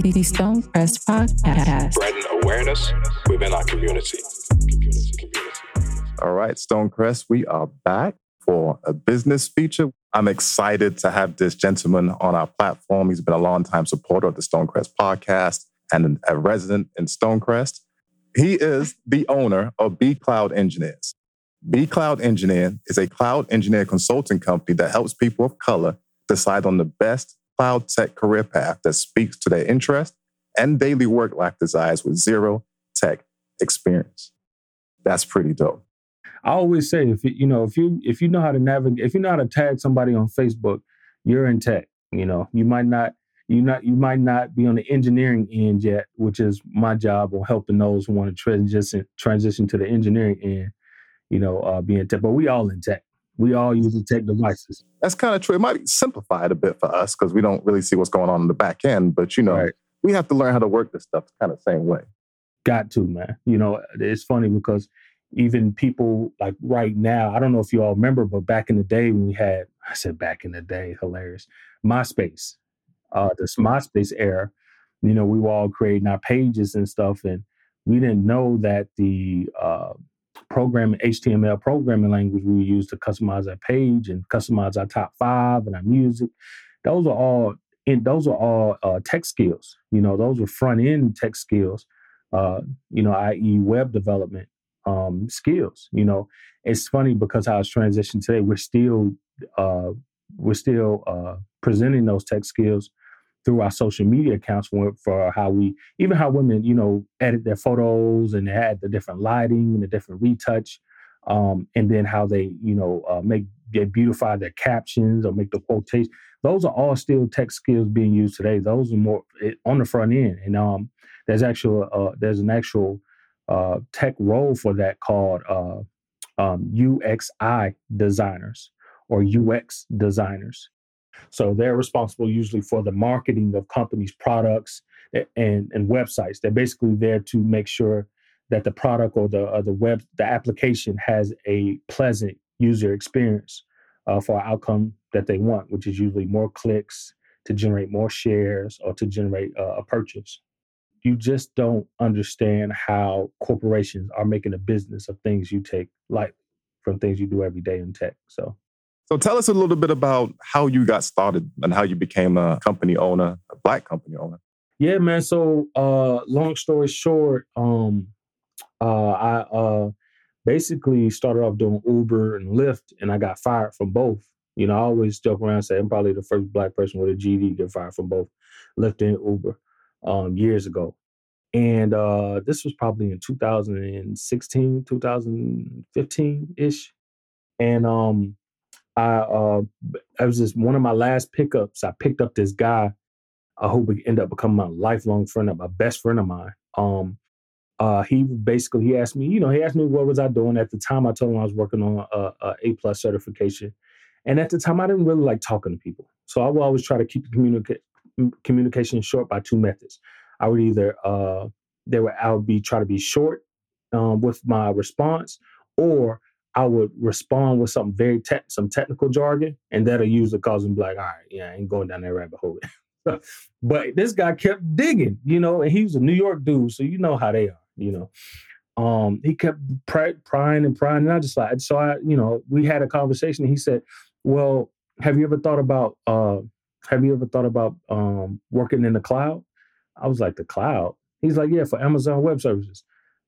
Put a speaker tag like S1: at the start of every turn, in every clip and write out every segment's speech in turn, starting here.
S1: the, the Stonecrest Podcast.
S2: Spreading awareness within our community. community, community.
S3: All right, Stonecrest, we are back for a business feature. I'm excited to have this gentleman on our platform. He's been a longtime supporter of the Stonecrest podcast and a resident in Stonecrest. He is the owner of B Cloud Engineers. B Cloud Engineer is a cloud engineer consulting company that helps people of color decide on the best cloud tech career path that speaks to their interest and daily work life desires with zero tech experience. That's pretty dope.
S4: I always say if you know if you if you know how to navigate if you know how to tag somebody on Facebook, you're in tech. You know, you might not you not you might not be on the engineering end yet, which is my job on helping those who want to transition transition to the engineering end. You know, uh, being tech, but we all in tech. We all use the tech devices.
S3: That's kind of true. It might simplify it a bit for us because we don't really see what's going on in the back end. But you know, right. we have to learn how to work this stuff kind of same way.
S4: Got to, man. You know, it's funny because even people like right now, I don't know if you all remember, but back in the day when we had, I said back in the day, hilarious, MySpace, uh, this MySpace era, you know, we were all creating our pages and stuff, and we didn't know that the uh, programming HTML programming language we use to customize our page and customize our top five and our music. Those are all in those are all uh, tech skills. You know, those are front end tech skills. Uh, you know, i.e., web development um, skills. You know, it's funny because how it's transitioned today. We're still uh, we're still uh, presenting those tech skills through our social media accounts for, for how we even how women you know edit their photos and add the different lighting and the different retouch um, and then how they you know uh, make they beautify their captions or make the quotation. Those are all still tech skills being used today. Those are more eh, on the front end. And um, there's actual uh, there's an actual uh, tech role for that called uh, um, UXI designers or UX designers so they're responsible usually for the marketing of companies' products and, and websites. They're basically there to make sure that the product or the or the web the application has a pleasant user experience uh, for outcome that they want, which is usually more clicks to generate more shares or to generate uh, a purchase. You just don't understand how corporations are making a business of things you take lightly from things you do every day in tech. So
S3: so tell us a little bit about how you got started and how you became a company owner, a black company owner.
S4: Yeah, man. So uh long story short, um uh I uh basically started off doing Uber and Lyft and I got fired from both. You know, I always joke around and say I'm probably the first black person with a GD to get fired from both Lyft and Uber um years ago. And uh this was probably in 2016, 2015 ish. And um I uh, was just one of my last pickups. I picked up this guy uh, who would end up becoming my lifelong friend, of my best friend of mine. Um, uh, he basically he asked me, you know, he asked me what was I doing at the time. I told him I was working on a, a A plus certification, and at the time I didn't really like talking to people, so I would always try to keep the communica- communication short by two methods. I would either uh, there would I would be try to be short um, with my response, or I would respond with some very some technical jargon, and that'll usually cause them like, all right, yeah, I ain't going down that rabbit hole. but this guy kept digging, you know, and he was a New York dude, so you know how they are, you know. Um, he kept pry- prying and prying, and I just like, so I, you know, we had a conversation. And he said, "Well, have you ever thought about, uh, have you ever thought about um, working in the cloud?" I was like, "The cloud." He's like, "Yeah, for Amazon Web Services."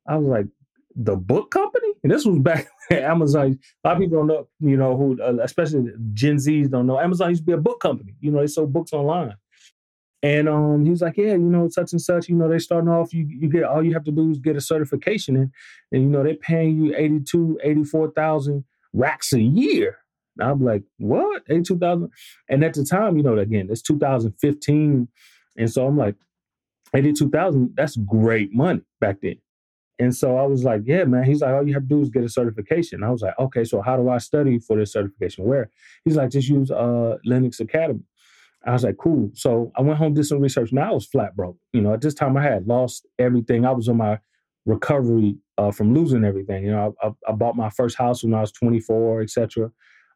S4: I was like, "The book company?" And this was back Amazon. A lot of people don't know, you know, who, uh, especially Gen Zs don't know. Amazon used to be a book company. You know, they sold books online. And um, he was like, yeah, you know, such and such. You know, they're starting off. You you get all you have to do is get a certification, and and you know they're paying you 82, 84,000 racks a year. And I'm like, what? 82,000? And at the time, you know, again, it's 2015. And so I'm like, 82,000, that's great money back then. And so I was like, yeah, man. He's like, all you have to do is get a certification. I was like, okay, so how do I study for this certification? Where? He's like, just use uh, Linux Academy. I was like, cool. So I went home, did some research. Now I was flat broke. You know, at this time I had lost everything. I was on my recovery uh, from losing everything. You know, I, I, bought my first house when I was 24, etc.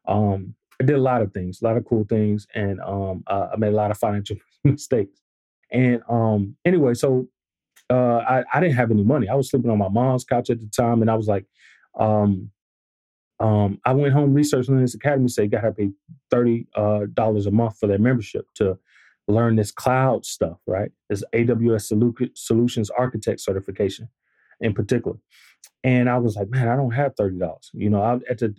S4: Um, I did a lot of things, a lot of cool things, and um, uh, I made a lot of financial mistakes. And um, anyway, so uh, I, I didn't have any money. I was sleeping on my mom's couch at the time, and I was like, um, um, I went home researching this academy. Say, got to pay thirty uh, dollars a month for their membership to learn this cloud stuff, right? This AWS Solu- Solutions Architect certification, in particular. And I was like, man, I don't have thirty dollars. You know, I, at the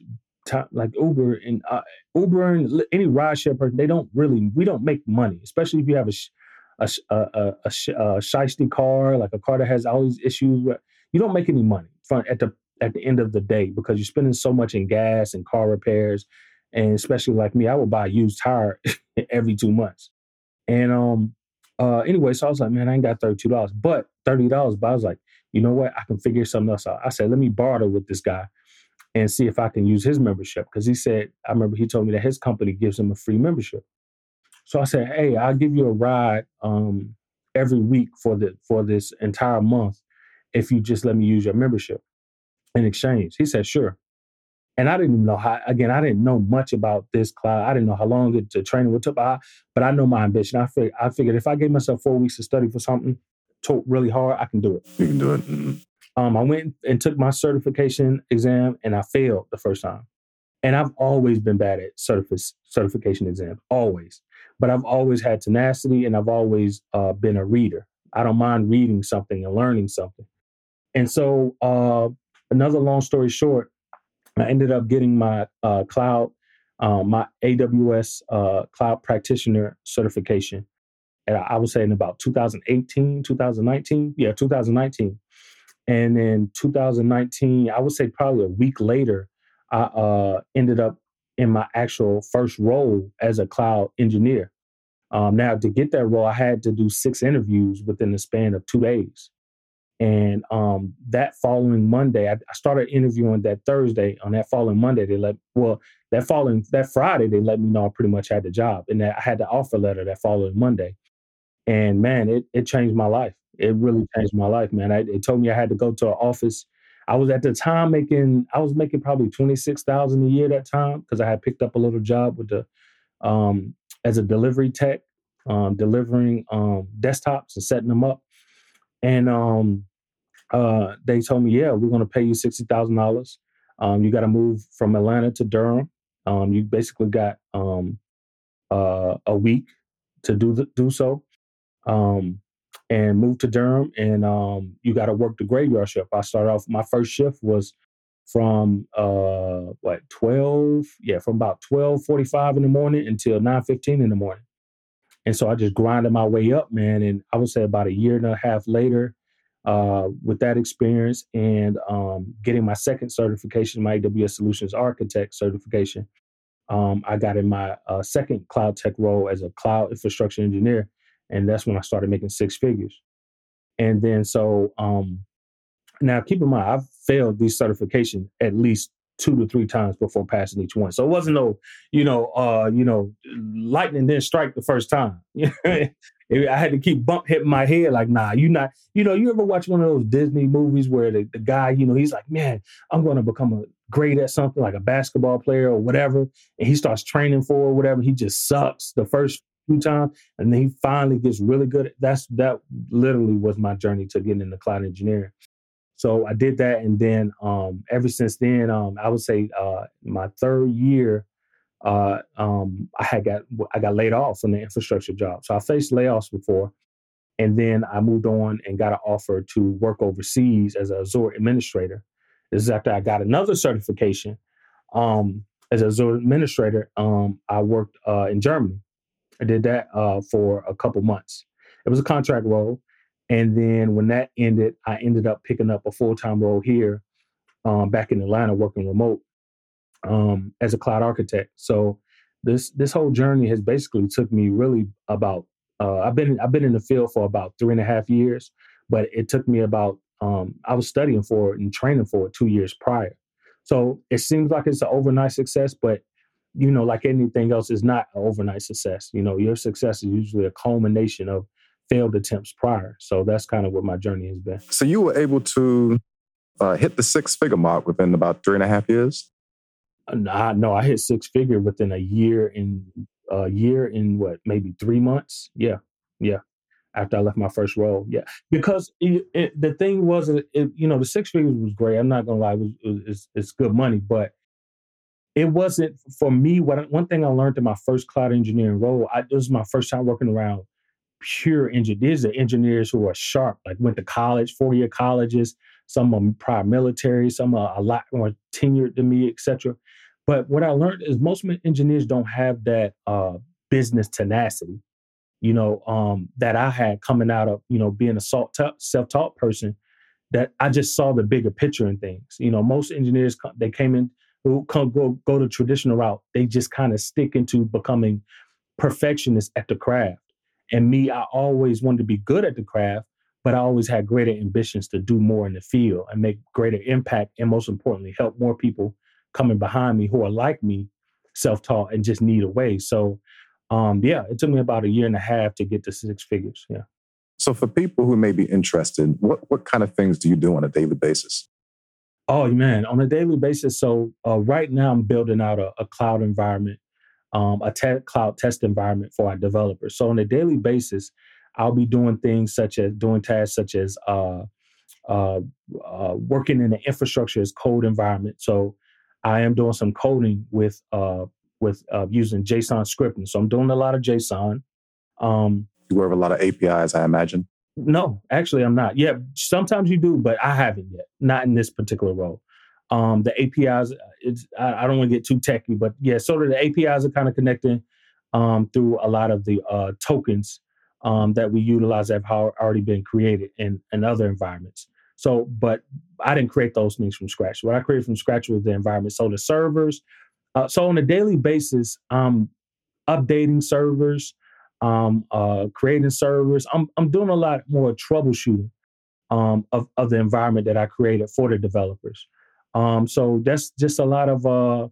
S4: time, like Uber and uh, Uber and any rideshare person, they don't really. We don't make money, especially if you have a a a, a, a, a shiesty car, like a car that has all these issues. You don't make any money at the at the end of the day because you're spending so much in gas and car repairs, and especially like me, I would buy a used tire every two months. And um, uh, anyway, so I was like, man, I ain't got thirty two dollars, but thirty dollars. But I was like, you know what? I can figure something else out. I said, let me barter with this guy and see if I can use his membership. Because he said, I remember he told me that his company gives him a free membership. So I said, hey, I'll give you a ride um, every week for the for this entire month if you just let me use your membership in exchange. He said, sure. And I didn't know how, again, I didn't know much about this cloud. I didn't know how long it, the training would take, but I, but I know my ambition. I, fig- I figured if I gave myself four weeks to study for something, to really hard, I can do it.
S3: You can do it. Mm-hmm.
S4: Um, I went and took my certification exam and I failed the first time. And I've always been bad at certifi- certification exams, always. But I've always had tenacity and I've always uh, been a reader. I don't mind reading something and learning something. And so, uh, another long story short, I ended up getting my uh, cloud, um, my AWS uh, cloud practitioner certification and I would say in about 2018, 2019. Yeah, 2019. And then 2019, I would say probably a week later, I uh, ended up in my actual first role as a cloud engineer. Um, now, to get that role, I had to do six interviews within the span of two days. And um, that following Monday, I, I, started interviewing that Thursday. On that following Monday, they let well that following that Friday they let me know I pretty much had the job, and that I had the offer letter that following Monday. And man, it, it changed my life. It really changed my life, man. I, it told me I had to go to an office. I was at the time making, I was making probably 26,000 a year that time because I had picked up a little job with the, um, as a delivery tech, um, delivering um, desktops and setting them up. And um, uh, they told me, yeah, we're going to pay you $60,000. Um, you got to move from Atlanta to Durham. Um, you basically got um, uh, a week to do the, do so um, and moved to Durham. And um, you got to work the graveyard shift. I started off. My first shift was from uh, what twelve? Yeah, from about twelve forty-five in the morning until nine fifteen in the morning. And so I just grinded my way up, man. And I would say about a year and a half later, uh, with that experience and um, getting my second certification, my AWS Solutions Architect certification, um, I got in my uh, second cloud tech role as a cloud infrastructure engineer and that's when I started making six figures. And then so um now keep in mind I've failed these certifications at least two to three times before passing each one. So it wasn't no, you know, uh, you know, lightning didn't strike the first time. I had to keep bump hitting my head like, nah, you not, you know, you ever watch one of those Disney movies where the, the guy, you know, he's like, man, I'm gonna become a great at something like a basketball player or whatever, and he starts training for whatever, he just sucks the first few times, and then he finally gets really good. That's that literally was my journey to getting into cloud engineering. So I did that, and then um, ever since then, um, I would say uh, my third year, uh, um, I had got I got laid off from the infrastructure job. So I faced layoffs before, and then I moved on and got an offer to work overseas as a Azure administrator. This is after I got another certification um, as a Azure administrator. Um, I worked uh, in Germany I did that uh, for a couple months. It was a contract role. And then when that ended, I ended up picking up a full time role here um, back in Atlanta, working remote um, as a cloud architect. So this this whole journey has basically took me really about uh, I've been I've been in the field for about three and a half years, but it took me about um, I was studying for it and training for it two years prior. So it seems like it's an overnight success, but you know, like anything else, is not an overnight success. You know, your success is usually a culmination of failed attempts prior. So that's kind of what my journey has been.
S3: So you were able to uh, hit the six figure mark within about three and a half years.
S4: Uh, no, I hit six figure within a year in a year in what maybe three months. Yeah, yeah. after I left my first role. Yeah, because it, it, the thing was, it, you know, the six figures was great. I'm not gonna lie, it was, it's, it's good money, but it wasn't for me. What one thing I learned in my first cloud engineering role, I, this was my first time working around pure engineers. These are engineers who are sharp, like went to college, four year colleges. Some are prior military, some are a lot more tenured than me, etc. But what I learned is most engineers don't have that uh, business tenacity, you know, um, that I had coming out of, you know, being a self-taught person. That I just saw the bigger picture in things. You know, most engineers they came in who come go go the traditional route. They just kind of stick into becoming perfectionists at the craft. And me, I always wanted to be good at the craft, but I always had greater ambitions to do more in the field and make greater impact, and most importantly, help more people coming behind me who are like me, self-taught and just need a way. So um, yeah, it took me about a year and a half to get to six figures. Yeah.
S3: So for people who may be interested, what what kind of things do you do on a daily basis?
S4: Oh man, on a daily basis. So uh, right now, I'm building out a, a cloud environment, um, a te- cloud test environment for our developers. So on a daily basis, I'll be doing things such as doing tasks such as uh, uh, uh working in the infrastructure as code environment. So I am doing some coding with uh, with uh, using JSON scripting. So I'm doing a lot of JSON.
S3: Um, you work with a lot of APIs, I imagine.
S4: No, actually, I'm not. Yeah, sometimes you do, but I haven't yet. Not in this particular role. Um, the APIs, it's, I, I don't want to get too techy, but yeah, sort of the APIs are kind of connecting um, through a lot of the uh, tokens um, that we utilize that have already been created in, in other environments. So, but I didn't create those things from scratch. What I created from scratch was the environment. So the servers. Uh, so on a daily basis, I'm updating servers, um, uh, creating servers. I'm I'm doing a lot more troubleshooting um, of of the environment that I created for the developers. Um, so that's just a lot of uh,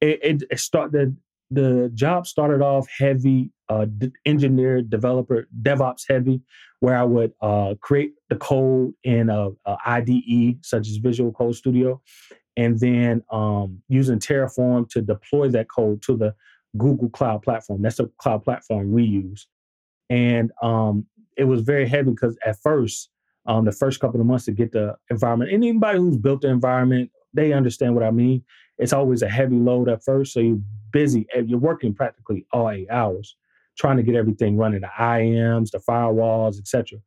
S4: it, it, started the job started off heavy uh, engineer, developer, DevOps heavy, where I would uh, create the code in a, a, IDE such as Visual Code Studio, and then um, using Terraform to deploy that code to the Google Cloud platform. That's the cloud platform we use, and um, it was very heavy because at first, um, the first couple of months to get the environment, and anybody who's built the environment, they understand what I mean. It's always a heavy load at first, so you're busy. You're working practically all eight hours trying to get everything running, the IAMs, the firewalls, etc.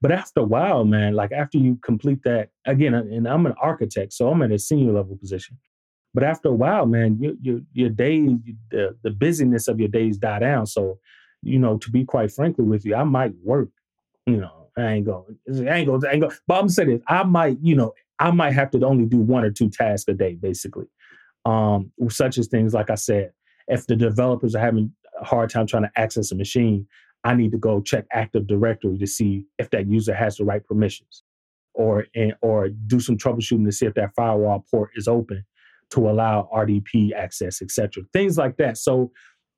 S4: But after a while, man, like after you complete that, again, and I'm an architect, so I'm at a senior level position. But after a while, man, your your your days, the, the busyness of your days die down. So, you know, to be quite frankly with you, I might work, you know, I ain't going, I ain't going, I ain't going. But I'm saying this, I might, you know, I might have to only do one or two tasks a day, basically. Um, such as things like I said, if the developers are having a hard time trying to access a machine, I need to go check Active Directory to see if that user has the right permissions, or and, or do some troubleshooting to see if that firewall port is open to allow RDP access, etc. Things like that. So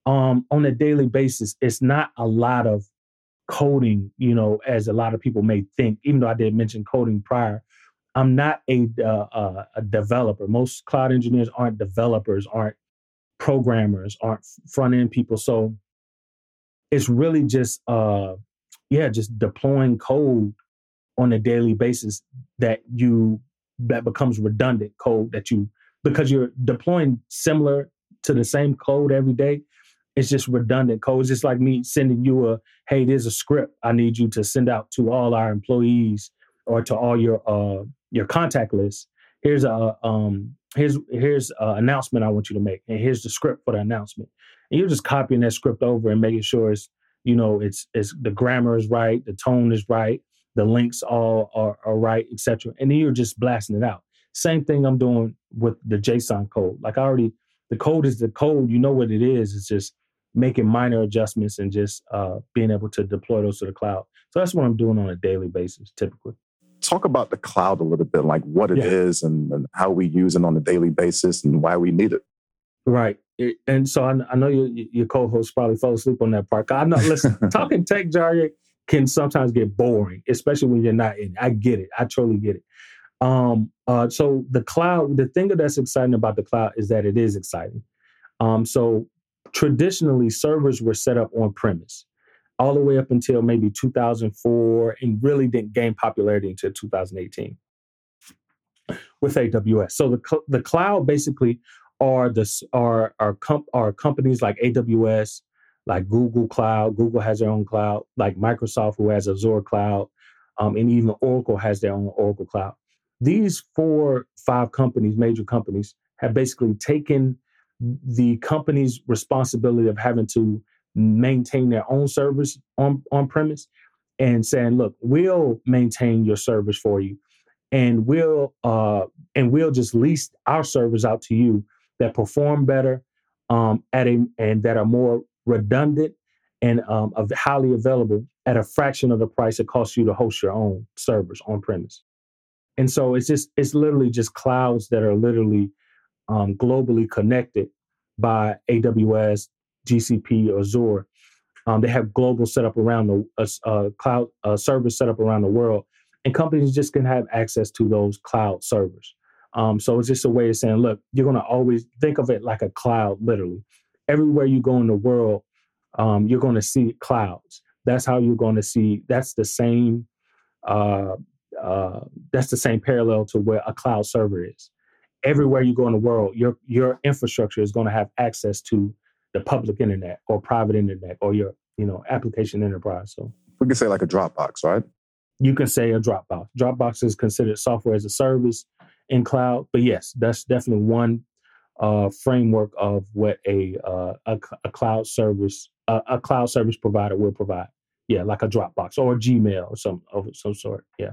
S4: um, on a daily basis, it's not a lot of coding, you know, as a lot of people may think. Even though I did mention coding prior, I'm not a uh, a developer. Most cloud engineers aren't developers, aren't programmers, aren't front end people. So it's really just uh yeah, just deploying code on a daily basis that you that becomes redundant code that you because you're deploying similar to the same code every day. It's just redundant code. It's just like me sending you a hey, there's a script I need you to send out to all our employees or to all your uh your contact list. Here's a um here's here's an announcement I want you to make, and here's the script for the announcement. And you're just copying that script over and making sure it's you know it's it's the grammar is right, the tone is right, the links all are, are right, etc. And then you're just blasting it out. Same thing I'm doing with the JSON code. Like I already, the code is the code. You know what it is. It's just making minor adjustments and just uh, being able to deploy those to the cloud. So that's what I'm doing on a daily basis, typically
S3: talk about the cloud a little bit, like what it yeah. is and, and, how we use it on a daily basis and why we need it.
S4: Right. And so I, I know your, your co-host probably fell asleep on that part. I'm not listening. talking tech jargon can sometimes get boring, especially when you're not in it. I get it. I totally get it. Um, uh, so the cloud, the thing that's exciting about the cloud is that it is exciting. Um, so traditionally, servers were set up on premise. all the way up until maybe 2004 and really didn't gain popularity until 2018 with AWS. So the cl- the cloud basically are the are are are companies like AWS, like Google Cloud. Google has their own cloud, like Microsoft who has Azure Cloud, um, and even Oracle has their own Oracle Cloud. These four five companies, major companies, have basically taken the company's responsibility of having to maintain their own service on on premise and saying, look, we'll maintain your service for you and we'll uh and we'll just lease our servers out to you that perform better um at a and that are more redundant and um highly available at a fraction of the price it costs you to host your own servers on premise. And so it's just it's literally just clouds that are literally um, globally connected by AWS, GCP, Azure. Um, they have global setup around the uh, uh, cloud uh, servers set up around the world, and companies just can have access to those cloud servers. Um, so it's just a way of saying, look, you're going to always think of it like a cloud, literally. Everywhere you go in the world, um, you're going to see clouds. That's how you're going to see. That's the same. Uh, uh, that's the same parallel to where a cloud server is everywhere you go in the world, your your infrastructure is going to have access to the public internet or private internet or your you know application enterprise. So
S3: We could say like a Dropbox, right?
S4: you can say a Dropbox. Dropbox is considered software as a service in cloud, but yes, that's definitely one uh, framework of what a uh, a, a cloud service a, a cloud service provider will provide. Yeah, like a Dropbox or a Gmail or some of some sort. Yeah.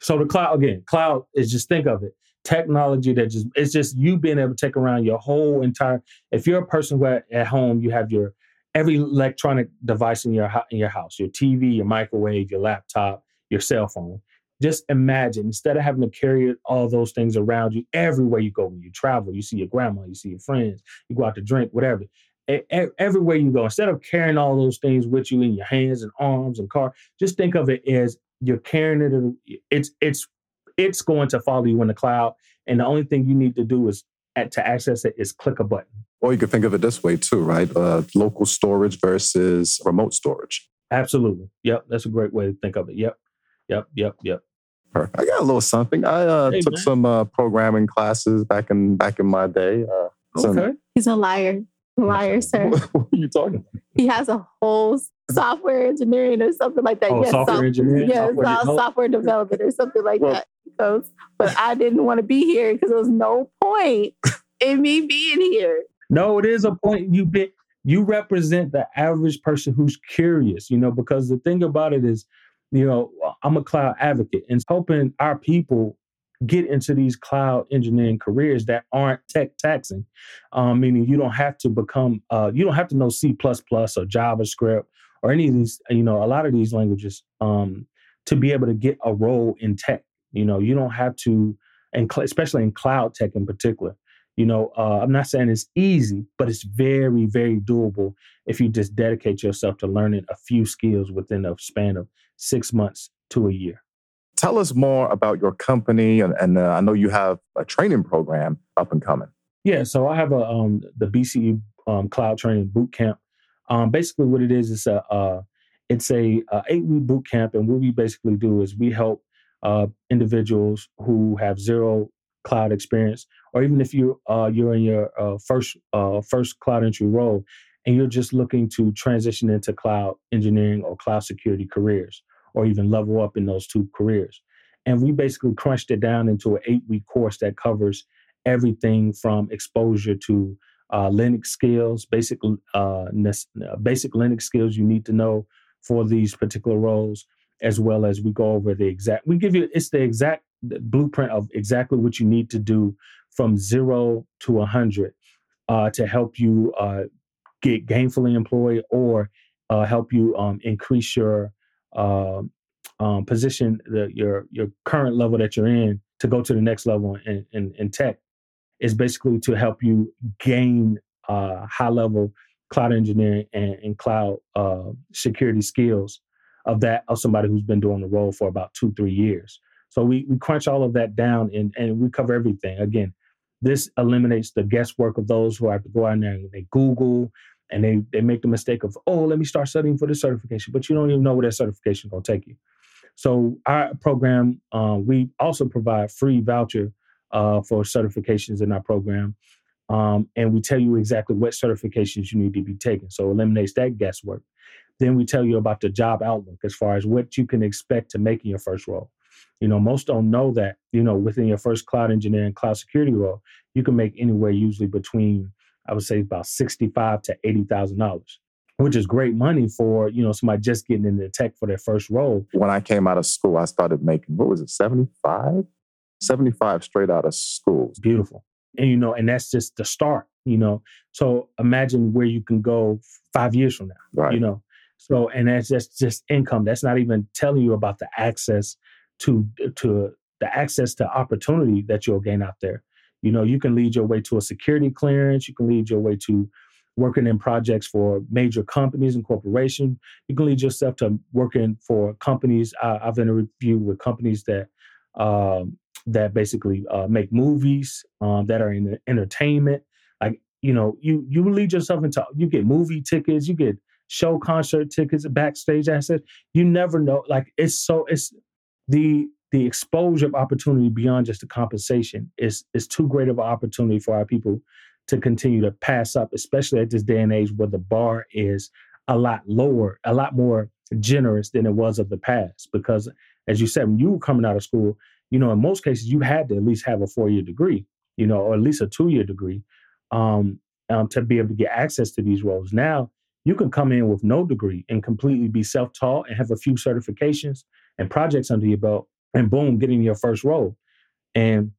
S4: So the cloud again, cloud is just think of it technology that just it's just you being able to take around your whole entire. If you're a person who at, home you have your every electronic device in your in your house, your TV, your microwave, your laptop, your cell phone. Just imagine instead of having to carry all those things around you everywhere you go when you travel, you see your grandma, you see your friends, you go out to drink, whatever. Everywhere you go, instead of carrying all those things with you in your hands and arms and car, just think of it as you're carrying it. in- It's it's it's going to follow you in the cloud, and the only thing you need to do is at, to access it is click a button.
S3: Or you could think of it this way too, right? Uh, local storage versus remote storage.
S4: Absolutely. Yep, that's a great way to think of it. Yep, yep, yep, yep.
S3: Perfect. I got a little something. I uh,
S4: Hey,
S3: took
S4: man.
S3: some uh, programming classes back in back in my day. Uh, some-
S4: Okay.
S5: He's a liar. Liar, sir.
S3: what are you talking about?
S5: He has a whole software engineering or something like that.
S4: Oh,
S5: yes,
S4: software
S5: so-
S4: engineering.
S5: yeah,
S4: software
S5: so- software development or something like
S3: Well-
S5: that. So, but I didn't want to be here because there was no point in me being here.
S4: No, it is a point you bit you represent the average person who's curious, you know, because the thing about it is, you know, I'm a cloud advocate and helping our people get into these cloud engineering careers that aren't tech taxing. Um, meaning you don't have to become uh, you don't have to know C or JavaScript or any of these, you know, a lot of these languages um, to be able to get a role in tech. You know, you don't have to, and cl- especially in cloud tech in particular. You know, uh, I'm not saying it's easy, but it's very, very doable if you just dedicate yourself to learning a few skills within a span of six months to a year.
S3: Tell us more about your company, and, and uh, I know you have a training program up and coming.
S4: Yeah, so I have a um, the BCE um, Cloud Training Boot Camp. Um, basically, what it is is a uh, it's a, uh eight week boot camp, and what we basically do is we help uh, individuals who have zero cloud experience, or even if you uh, you're in your uh, first uh, first cloud entry role, and you're just looking to transition into cloud engineering or cloud security careers, or even level up in those two careers. And we basically crunched it down into an eight week course that covers everything from exposure to uh, Linux skills, basic uh, basic Linux skills you need to know for these particular roles, as well as we go over the exact. We give you it's the exact blueprint of exactly what you need to do from zero to a hundred uh, to help you uh, get gainfully employed or uh, help you um, increase your um, um, position, the, your your current level that you're in, to go to the next level in, in, in tech is basically to help you gain uh, high level cloud engineering and, and cloud uh, security skills of that of somebody who's been doing the role for about two three years. So we we crunch all of that down and and we cover everything. Again, this eliminates the guesswork of those who have to go out there and they Google and they they make the mistake of oh let me start studying for this certification, but you don't even know where that certification is going to take you. So our program, uh, we also provide free voucher uh, for certifications in our program. Um, and we tell you exactly what certifications you need to be taking. So it eliminates that guesswork. Then we tell you about the job outlook as far as what you can expect to make in your first role. You know, most don't know that, you know, within your first cloud engineering, cloud security role, you can make anywhere usually between, I would say about 65 to $80,000, which is great money for, you know, somebody just getting into tech for their first role.
S3: When I came out of school, I started making, what was it, 75? 75 straight out of school.
S4: Beautiful. And, you know, and that's just the start, you know. So imagine where you can go five years from now,
S3: Right.
S4: you know. So, and that's just just income. That's not even telling you about the access to to the access to opportunity that you'll gain out there. You know, you can lead your way to a security clearance. You can lead your way to working in projects for major companies and corporations. You can lead yourself to working for companies. I, I've interviewed with companies that um, that basically uh, make movies um, that are in entertainment. Like you know, you you lead yourself into you get movie tickets, you get show concert tickets, backstage access. You never know. Like it's so it's the the exposure of opportunity beyond just the compensation is is too great of an opportunity for our people to continue to pass up, especially at this day and age where the bar is a lot lower, a lot more generous than it was of the past. Because as you said, when you were coming out of school, you know, in most cases you had to at least have a four-year degree, you know, or at least a two-year degree, um, um, to be able to get access to these roles. Now you can come in with no degree and completely be self-taught and have a few certifications and projects under your belt, and boom, getting your first role. And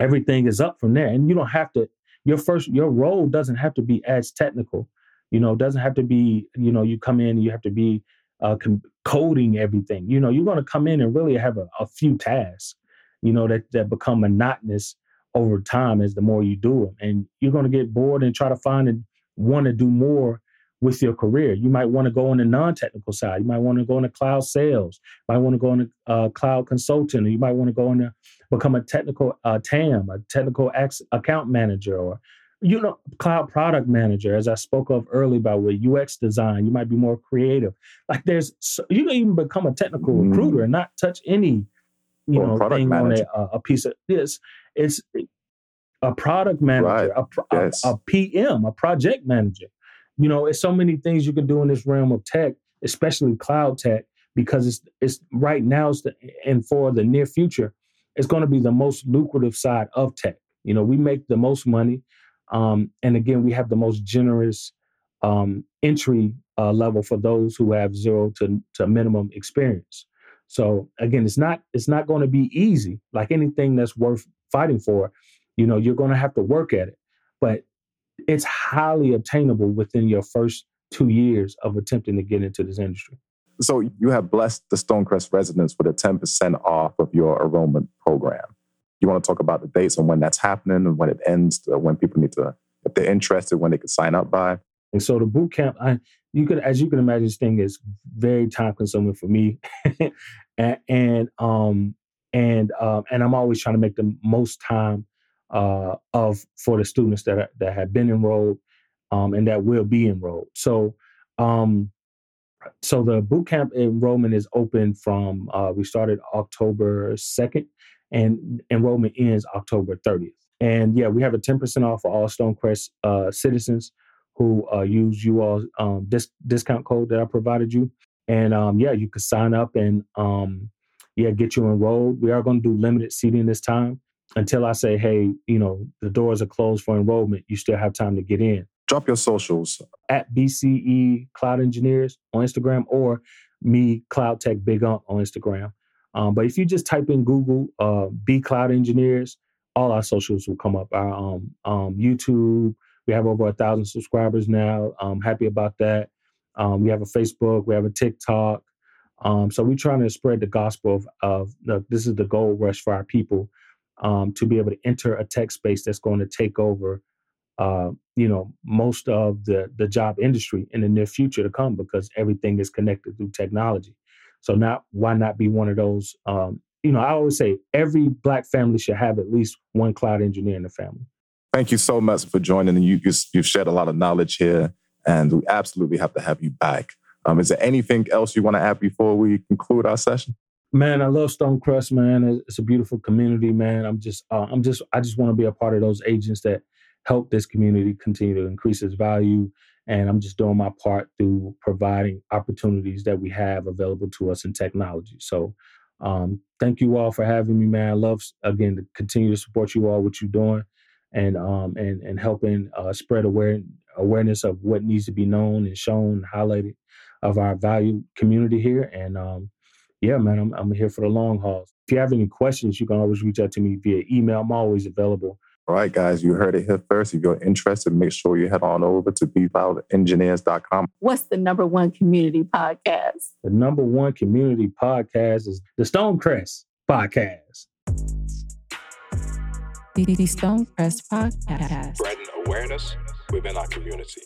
S4: everything is up from there. And you don't have to, your first, your role doesn't have to be as technical. You know, doesn't have to be, you know, you come in you have to be uh, com- coding everything. You know, you're going to come in and really have a, a few tasks, you know, that, that become monotonous over time as the more you do them. And you're going to get bored and try to find and want to do more with your career. You might want to go on the non-technical side. You might want to go into cloud sales. You might want to go into uh, cloud consulting. Or you might want to go into become a technical uh, TAM, a technical account manager, or you know, cloud product manager. As I spoke of earlier about with UX design, you might be more creative. Like there's, so, you can even become a technical
S3: Mm.
S4: recruiter and not touch any, you
S3: Or
S4: know,
S3: product
S4: thing on a, a piece of this. It's a product manager,
S3: Right.
S4: a-
S3: Yes.
S4: a PM, a project manager. You know, it's so many things you can do in this realm of tech, especially cloud tech, because it's it's right now it's the, and for the near future, it's going to be the most lucrative side of tech. You know, we make the most money, um, and again, we have the most generous um, entry uh, level for those who have zero to, to minimum experience. So again, it's not it's not going to be easy. Like anything that's worth fighting for, you know, you're going to have to work at it, but it's highly obtainable within your first two years of attempting to get into this industry.
S3: So you have blessed the Stonecrest residents with a 10% off of your enrollment program. You want to talk about the dates and when that's happening and when it ends, uh, when people need to, if they're interested, when they can sign up by?
S4: And so the boot camp, I, you could, as you can imagine, this thing is very time consuming for me, and, and um and um and I'm always trying to make the most time uh of for the students that are, that have been enrolled, um and that will be enrolled. So um so the boot camp enrollment is open from uh we started October second, and enrollment ends October 30th. And yeah, we have a 10% off for all Stonecrest uh, citizens who uh, use you all um, dis- discount code that I provided you. And um, yeah, you can sign up and um, yeah, get you enrolled. We are going to do limited seating this time until I say, hey, you know, the doors are closed for enrollment. You still have time to get in.
S3: Drop your socials.
S4: At BCE Cloud Engineers on Instagram or me Cloud Tech Big Ump on Instagram. Um, but if you just type in Google uh, B Cloud Engineers, all our socials will come up. Our um, um, YouTube, we have over a thousand subscribers now. I'm happy about that. Um, we have a Facebook, we have a TikTok. Um, so we're trying to spread the gospel of, of this is the gold rush for our people um, to be able to enter a tech space that's going to take over, uh, you know, most of the the job industry in the near future to come because everything is connected through technology. So not why not be one of those? Um, you know, I always say every black family should have at least one cloud engineer in the family.
S3: Thank you so much for joining. You, you, you've shared a lot of knowledge here, and we absolutely have to have you back. Um, is there anything else you want to add before we conclude our session?
S4: Man, I love Stonecrest, man. It's a beautiful community, man. I'm just, uh, I'm just, I just want to be a part of those agents that help this community continue to increase its value. And I'm just doing my part through providing opportunities that we have available to us in technology. So, um, thank you all for having me, man. I love again to continue to support you all what you're doing, and um, and and helping uh, spread aware awareness of what needs to be known and shown, highlighted of our value community here. And um, yeah, man, I'm, I'm here for the long haul. If you have any questions, you can always reach out to me via email. I'm always available.
S3: All right, guys, you heard it here first. If you're interested, make sure you head on over to bcloudengineers.com.
S5: What's the number one community podcast?
S4: The number one community podcast is the Stonecrest Podcast.
S1: The Stonecrest Podcast.
S2: Spreading awareness within our community.